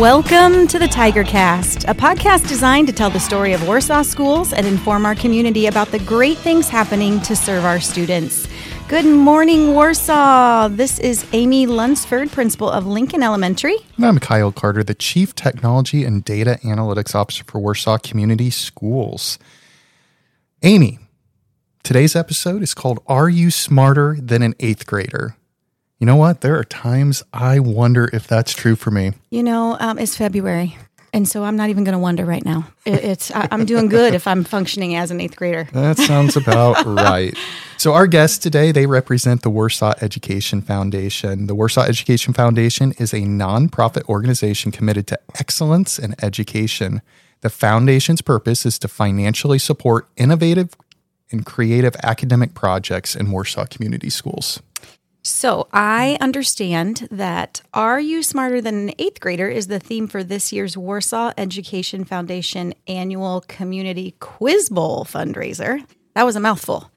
Welcome to the TigerCast, a podcast designed to tell the story of Warsaw schools and inform our community about the great things happening to serve our students. Good morning, Warsaw. This is Aimee Lunsford, principal of Lincoln Elementary. And I'm Kyle Carter, the Chief Technology and Data Analytics Officer for Warsaw Community Schools. Aimee, today's episode is called Are You Smarter Than an Eighth Grader? You know what? There are times I wonder if that's true for me. You know, um, it's February. And so I'm not even going to wonder right now. It, it's I, I'm doing good if I'm functioning as an eighth grader. That sounds about right. So our guests today, they represent the Warsaw Education Foundation. The Warsaw Education Foundation is a nonprofit organization committed to excellence in education. The foundation's purpose is to financially support innovative and creative academic projects in Warsaw community schools. So I understand that Are You Smarter Than an Eighth Grader is the theme for this year's Warsaw Education Foundation annual Community Quiz Bowl fundraiser. That was a mouthful.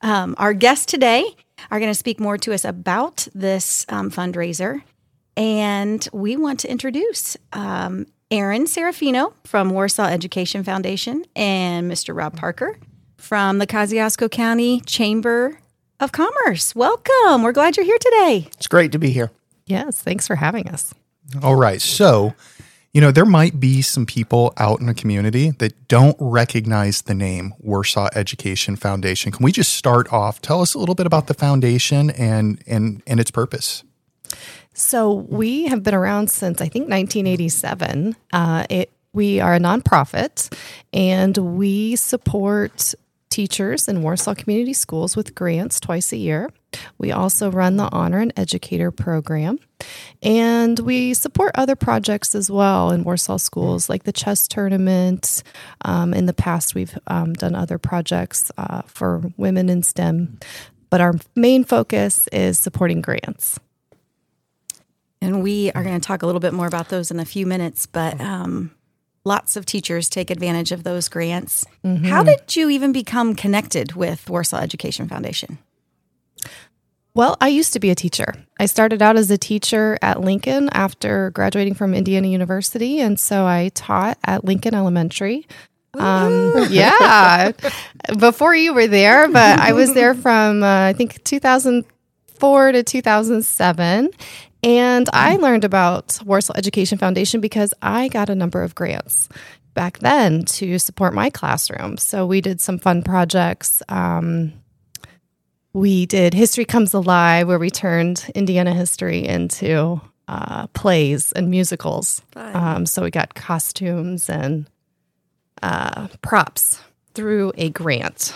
Um, our guests today are going to speak more to us about this um, fundraiser. And we want to introduce um, Erin Serafino from Warsaw Education Foundation and Mr. Rob Parker from the Kosciusko County Chamber of Commerce. Welcome. We're glad you're here today. It's great to be here. Yes, thanks for having us. All right. So, you know, there might be some people out in the community that don't recognize the name Warsaw Education Foundation. Can we just start off? Tell us a little bit about the foundation and and and its purpose. So we have been around since I think 1987. Uh, it we are a nonprofit, and we support teachers in Warsaw Community Schools with grants twice a year. We also run the Honor an Educator program. And we support other projects as well in Warsaw schools, like the chess tournament. Um, in the past, we've um, done other projects uh, for women in STEM. But our main focus is supporting grants. And we are going to talk a little bit more about those in a few minutes. But um, lots of teachers take advantage of those grants. Mm-hmm. How did you even become connected with Warsaw Education Foundation? Well, I used to be a teacher. I started out as a teacher at Lincoln after graduating from Indiana University. And so I taught at Lincoln Elementary. Um, yeah, before you were there, but I was there from, uh, I think, 2004 to 2007. And I learned about Warsaw Education Foundation because I got a number of grants back then to support my classroom. So we did some fun projects. Um, we did History Comes Alive, where we turned Indiana history into uh, plays and musicals. Um, so we got costumes and uh, props through a grant.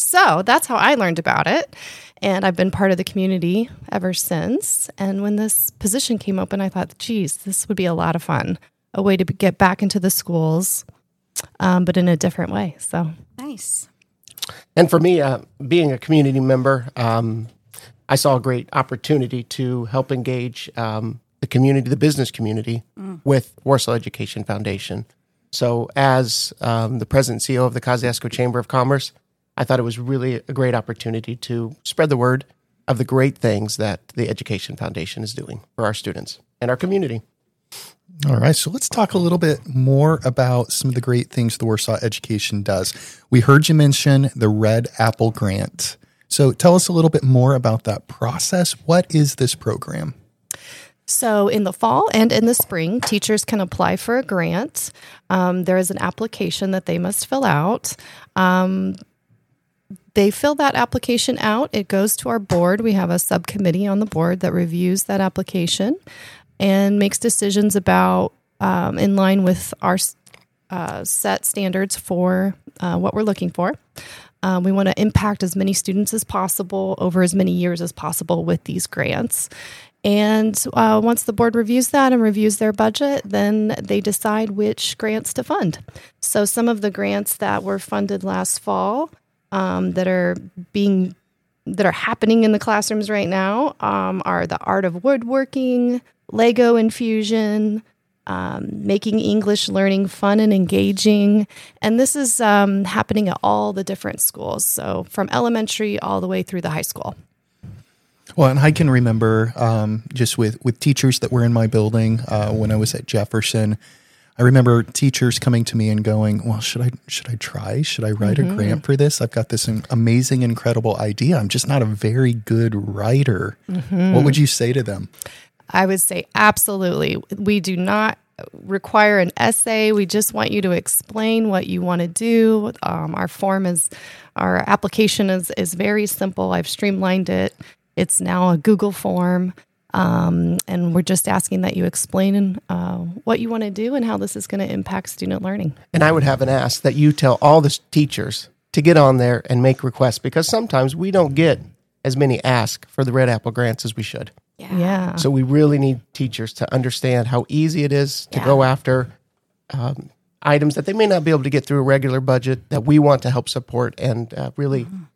So that's how I learned about it. And I've been part of the community ever since. And when this position came open, I thought, geez, this would be a lot of fun. A way to get back into the schools, um, but in a different way. So nice. And for me, uh, being a community member, um, I saw a great opportunity to help engage um, the community, the business community, mm. with Warsaw Education Foundation. So, as um, the president and CEO of the Kosciusko Chamber of Commerce, I thought it was really a great opportunity to spread the word of the great things that the Education Foundation is doing for our students and our community. All right, so let's talk a little bit more about some of the great things the Warsaw Education does. We heard you mention the Red Apple Grant. So tell us a little bit more about that process. What is this program? So, in the fall and in the spring, teachers can apply for a grant. Um, there is an application that they must fill out. Um, they fill that application out. It goes to our board. We have a subcommittee on the board that reviews that application and makes decisions about, um, in line with our uh, set standards for uh, what we're looking for. Uh, we want to impact as many students as possible over as many years as possible with these grants. And uh, once the board reviews that and reviews their budget, then they decide which grants to fund. So, some of the grants that were funded last fall um, that are being that are happening in the classrooms right now um, are the art of woodworking, Lego infusion, um, making English learning fun and engaging. And this is um, happening at all the different schools. So from elementary all the way through the high school. Well, and I can remember um, just with with teachers that were in my building uh, when I was at Jefferson. I remember teachers coming to me and going, "Well, should I should I try? Should I write Mm-hmm. a grant for this? I've got this amazing, incredible idea. I'm just not a very good writer." Mm-hmm. What would you say to them? I would say absolutely. We do not require an essay. We just want you to explain what you want to do. Um, our form is, our application is is very simple. I've streamlined it. It's now a Google form, um, and we're just asking that you explain uh, what you want to do and how this is going to impact student learning. And I would have an ask that you tell all the teachers to get on there and make requests because sometimes we don't get as many asks for the Red Apple grants as we should. Yeah. So we really need teachers to understand how easy it is to Yeah. go after um, items that they may not be able to get through a regular budget that we want to help support and uh, really en-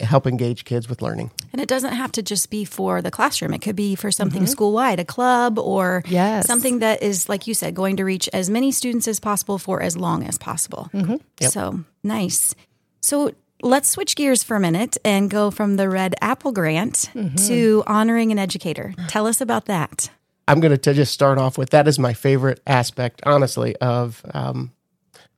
help engage kids with learning. And it doesn't have to just be for the classroom. It could be for something school wide, a club, or Yes. something that is, like you said, going to reach as many students as possible for as long as possible. So nice. So let's switch gears for a minute and go from the Red Apple Grant to honoring an educator. Tell us about that. I'm going to just start off with that is my favorite aspect, honestly, of um,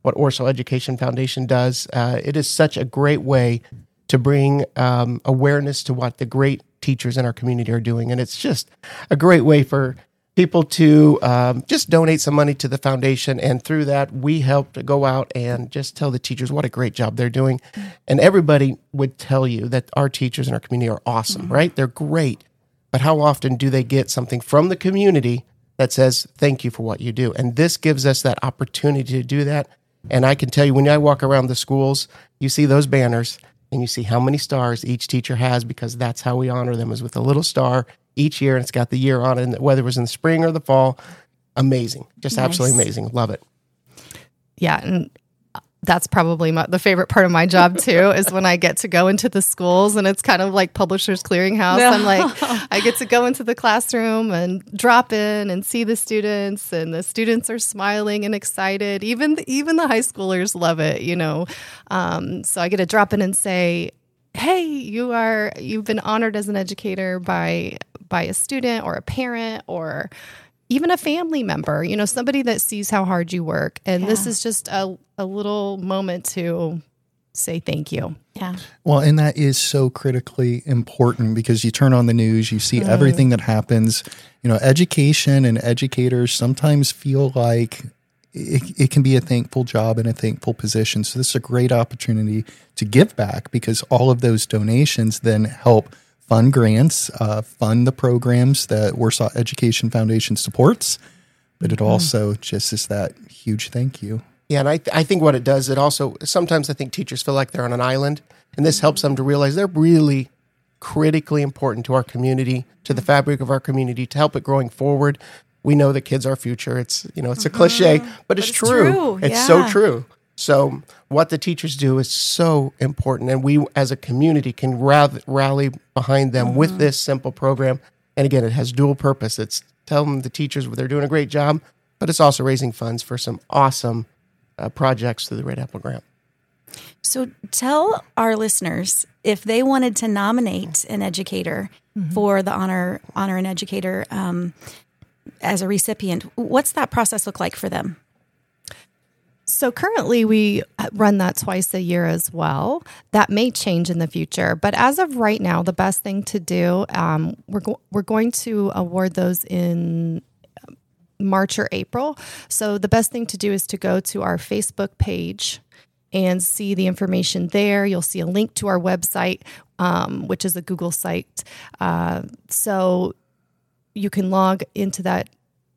what Warsaw Education Foundation does. Uh, it is such a great way to bring um, awareness to what the great teachers in our community are doing. And it's just a great way for people to um, just donate some money to the foundation. And through that, we help to go out and just tell the teachers what a great job they're doing. And everybody would tell you that our teachers in our community are awesome, right? They're great but how often do they get something from the community that says thank you for what you do and this gives us that opportunity to do that and i can tell you when i walk around the schools you see those banners and you see how many stars each teacher has because that's how we honor them is with a little star each year and it's got the year on it and whether it was in the spring or the fall. Amazing. Just absolutely amazing. Love it. Yeah and that's probably my, the favorite part of my job too is when i get to go into the schools and it's kind of like publishers clearinghouse. I'm like i get to go into the classroom and drop in and see the students and the students are smiling and excited. Even even the high schoolers love it you know? Um, so i get to drop in and say hey you are you've been honored as an educator by by a student or a parent or even a family member, you know, somebody that sees how hard you work. And this is just a, a little moment to say thank you. Yeah. Well, and that is so critically important because you turn on the news, you see mm-hmm. everything that happens. You know, education and educators sometimes feel like it, it can be a thankful job and a thankful position. So, this is a great opportunity to give back because all of those donations then help fund grants, uh, fund the programs that Warsaw Education Foundation supports. But it also just is that huge thank you. Yeah, and I, th- I think what it does, it also sometimes I think teachers feel like they're on an island, and this helps them to realize they're really critically important to our community, to the fabric of our community, to help it growing forward. We know that kids are our future. It's you know it's a cliche, but it's, it's true. true, It's so true. So what the teachers do is so important, and we as a community can rav- rally behind them with this simple program. And again, it has dual purpose. It's telling the teachers they're doing a great job, but it's also raising funds for some awesome uh, projects through the Red Apple Grant. So tell our listeners if they wanted to nominate an educator for the honor honor an educator um, as a recipient, what's that process look like for them? So currently we run that twice a year as well. That may change in the future, but as of right now, the best thing to do um, we're go- we're going to award those in March or April. So the best thing to do is to go to our Facebook page and see the information there. You'll see a link to our website, um, which is a Google site. Uh, so you can log into that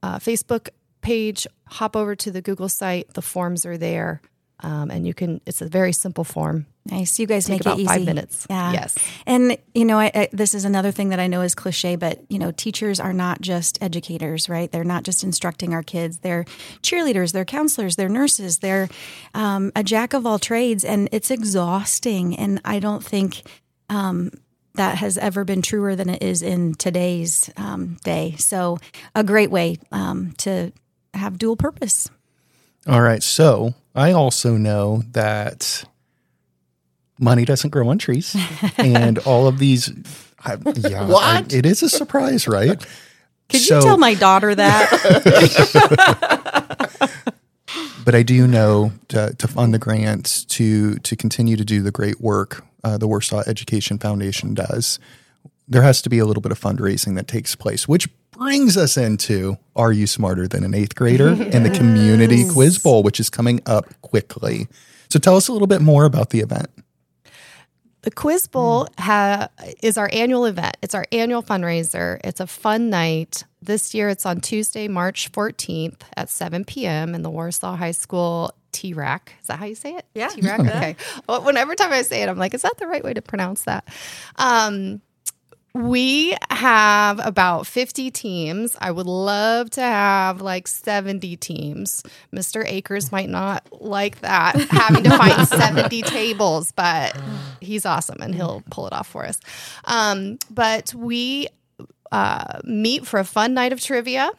uh, Facebook page, hop over to the Google site. The forms are there, um, and you can. It's a very simple form. Nice, you guys Take make about it easy. five minutes. Yeah. Yes. And you know, I, I, this is another thing that I know is cliche, but you know, teachers are not just educators, right? They're not just instructing our kids. They're cheerleaders, they're counselors, they're nurses, they're um, a jack of all trades, and it's exhausting. And I don't think um, that has ever been truer than it is in today's um, day. So, a great way um, to have dual purpose. All right. So I also know that money doesn't grow on trees, and all of these I, yeah, What? I- it is a surprise, right? Could So- you tell my daughter that? but I do know to, to fund the grants to to continue to do the great work uh, the Warsaw Education Foundation does. There has to be a little bit of fundraising that takes place, which brings us into Are You Smarter Than an Eighth Grader and the Community Quiz Bowl, which is coming up quickly. So tell us a little bit more about the event. The Quiz Bowl ha- is our annual event. It's our annual fundraiser. It's a fun night. This year it's on Tuesday, March 14th at 7 p.m. in the Warsaw High School T-RAC. Is that how you say it? Yeah. T-RAC? Okay. Well, whenever time I say it, I'm like, is that the right way to pronounce that? Um, we have about 50 teams. I would love to have like 70 teams. Mr. Akers might not like that, having to find 70 tables, but he's awesome and he'll pull it off for us. Um, but we uh, meet for a fun night of trivia.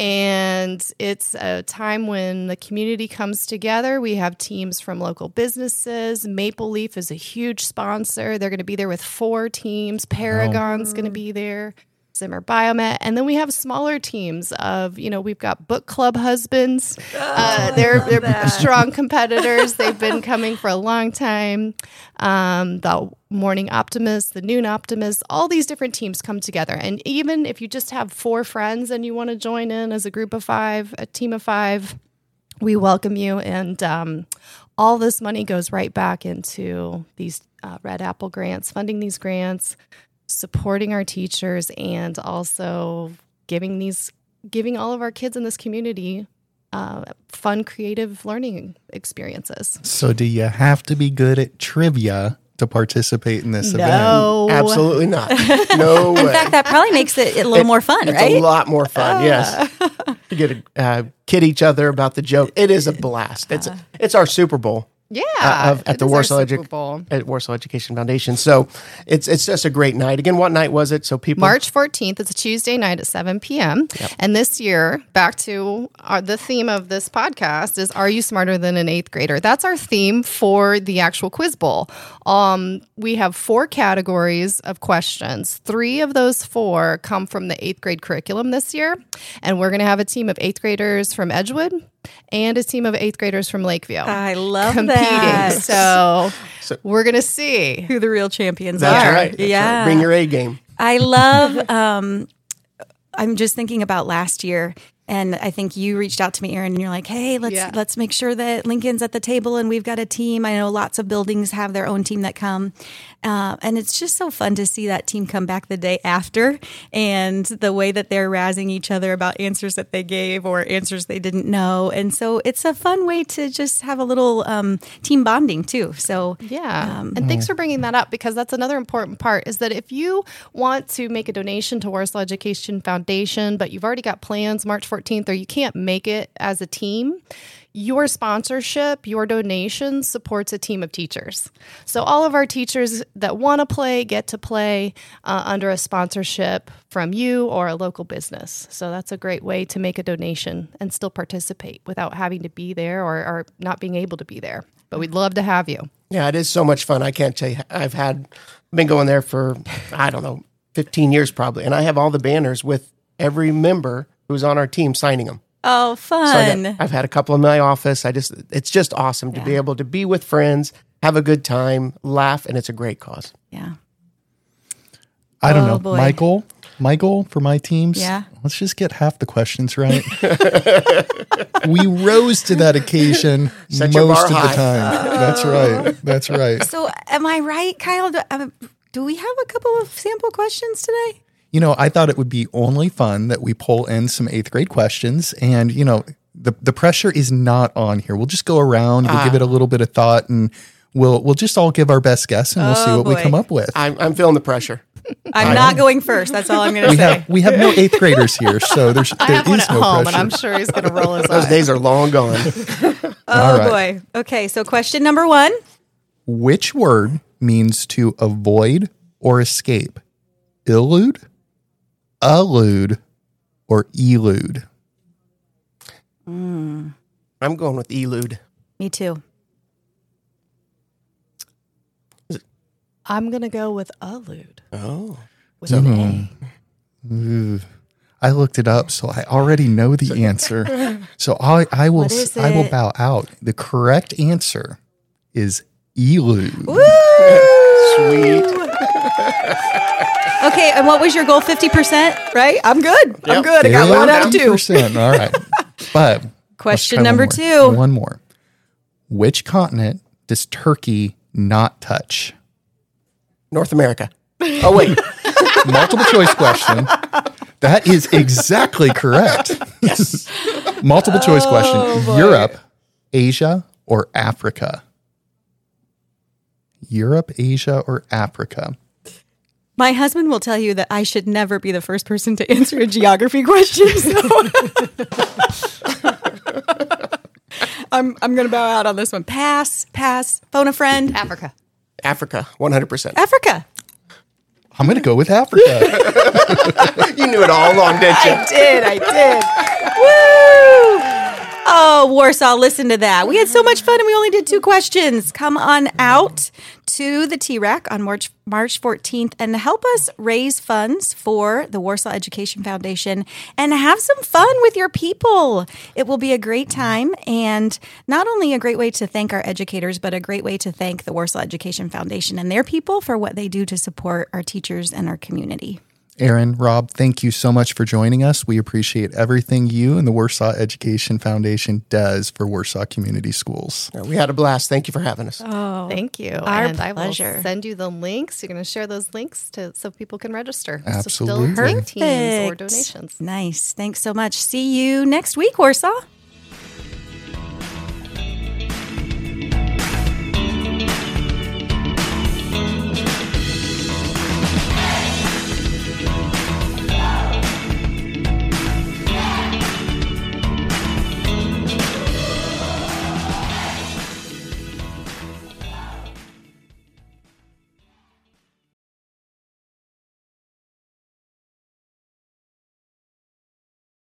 And it's a time when the community comes together. We have teams from local businesses. Maple Leaf is a huge sponsor. They're going to be there with four teams. Paragon's going to mm. be there. Zimmer Biomet. And then we have smaller teams of, you know, we've got book club husbands. uh, they're they're strong competitors. They've been coming for a long time. Um, the morning optimists, the noon optimists, all these different teams come together. And even if you just have four friends and you want to join in as a group of five, a team of five, we welcome you. And um, all this money goes right back into these uh, Red Apple grants, funding these grants, supporting our teachers, and also giving these giving all of our kids in this community uh, fun, creative learning experiences. So, do you have to be good at trivia to participate in this event? No, Absolutely not. No way. In fact, that probably makes it a little more fun, It's right? a lot more fun. Yes, to get to uh, kid each other about the joke. It is a blast. It's it's our Super Bowl. Yeah, uh, of, at the Warsaw Edu- at Warsaw Education Foundation. So it's it's just a great night. Again, what night was it? So people March 14th. It's a Tuesday night at 7 p.m. And this year, back to our, the theme of this podcast is Are You Smarter Than an Eighth Grader? That's our theme for the actual quiz bowl. Um, we have four categories of questions. Three of those four come from the eighth grade curriculum this year. And we're going to have a team of eighth graders from Edgewood and a team of eighth graders from Lakeview. I love competing. that. So, So- we're going to see. Who the real champions That's are. right. That's yeah. right. Bring your A game. I love. Um, I'm just thinking about last year, and I think you reached out to me, Erin, and you're like, "Hey, let's Yeah. let's make sure that Lincoln's at the table, and we've got a team. I know lots of buildings have their own team that come, uh, and it's just so fun to see that team come back the day after, and the way that they're razzing each other about answers that they gave or answers they didn't know, and so it's a fun way to just have a little um, team bonding too. So Yeah. and thanks for bringing that up because that's another important part is that if you want to make a donation to Warsaw Education Foundation, but you've already got plans March 14th or you can't make it as a team, your sponsorship, your donation supports a team of teachers. So all of our teachers that want to play get to play uh, under a sponsorship from you or a local business. So that's a great way to make a donation and still participate without having to be there or, or not being able to be there. But we'd love to have you. Yeah, it is so much fun. I can't tell you. I've had been going there for I don't know, 15 years probably, and I have all the banners with every member who's on our team signing them. oh, So I fun! got- I've had a couple in my office. I just it's just awesome to be able to be with friends, have a good time, laugh, and it's a great cause. yeah. I don't Oh, know. boy. Michael, Michael for my teams. Yeah. Let's just get half the questions right. we rose to that occasion Set most of bar the high. time. That's right. That's right. So, am I right, Kyle? Do, um, do we have a couple of sample questions today? You know, I thought it would be only fun that we pull in some eighth grade questions. And, you know, the, the pressure is not on here. We'll just go around, we'll Ah. give it a little bit of thought, and we'll we'll just all give our best guess and we'll see Oh, what we come up with. I'm, I'm feeling the pressure. I'm not going first. That's all I'm going to We say. have we have no eighth graders here, so there's I there have one at no home, pressure. and I'm sure he's going to roll his Those eyes. days are long gone. oh All right. boy. Okay. So, question number one. Which word means to avoid or escape? Elude, elude, or elude? Mm. I'm going with elude. Me too. I'm going to go with allude. Oh. With an A. Hmm. Ooh. I looked it up, so I already know the answer. So I, I will I will bow out. The correct answer is elude. Woo! Sweet. Okay, and what was your goal? 50%, right? I'm good. I'm Yep. good. I got one out of two. 50%. All right. But Question try one number two. One more. Which continent does Turkey not touch? North America. Oh, wait. Multiple choice question. That is exactly correct. yes. Multiple choice Oh, question. Europe, Asia, or Africa? Europe, Asia, or Africa? My husband will tell you that I should never be the first person to answer a geography question. So I'm, I'm going to bow out on this one. Pass, pass, phone a friend. Africa. Africa, 100%. Africa. I'm going to go with Africa. You knew it all along, didn't you? I did. I did. Woo! Oh, Warsaw, listen to that. We had so much fun and we only did two questions. Come on out to the T-RAC on March March 14th and help us raise funds for the Warsaw Education Foundation and have some fun with your people. It will be a great time and not only a great way to thank our educators, but a great way to thank the Warsaw Education Foundation and their people for what they do to support our teachers and our community. Erin, Rob, thank you so much for joining us. We appreciate everything you and the Warsaw Education Foundation does for Warsaw Community Schools. We had a blast. Thank you for having us. Oh, oh thank you. Our and I pleasure. will send you the links. You're going to share those links to so people can register. Absolutely. So still teams or donations. Nice. Thanks so much. See you next week, Warsaw.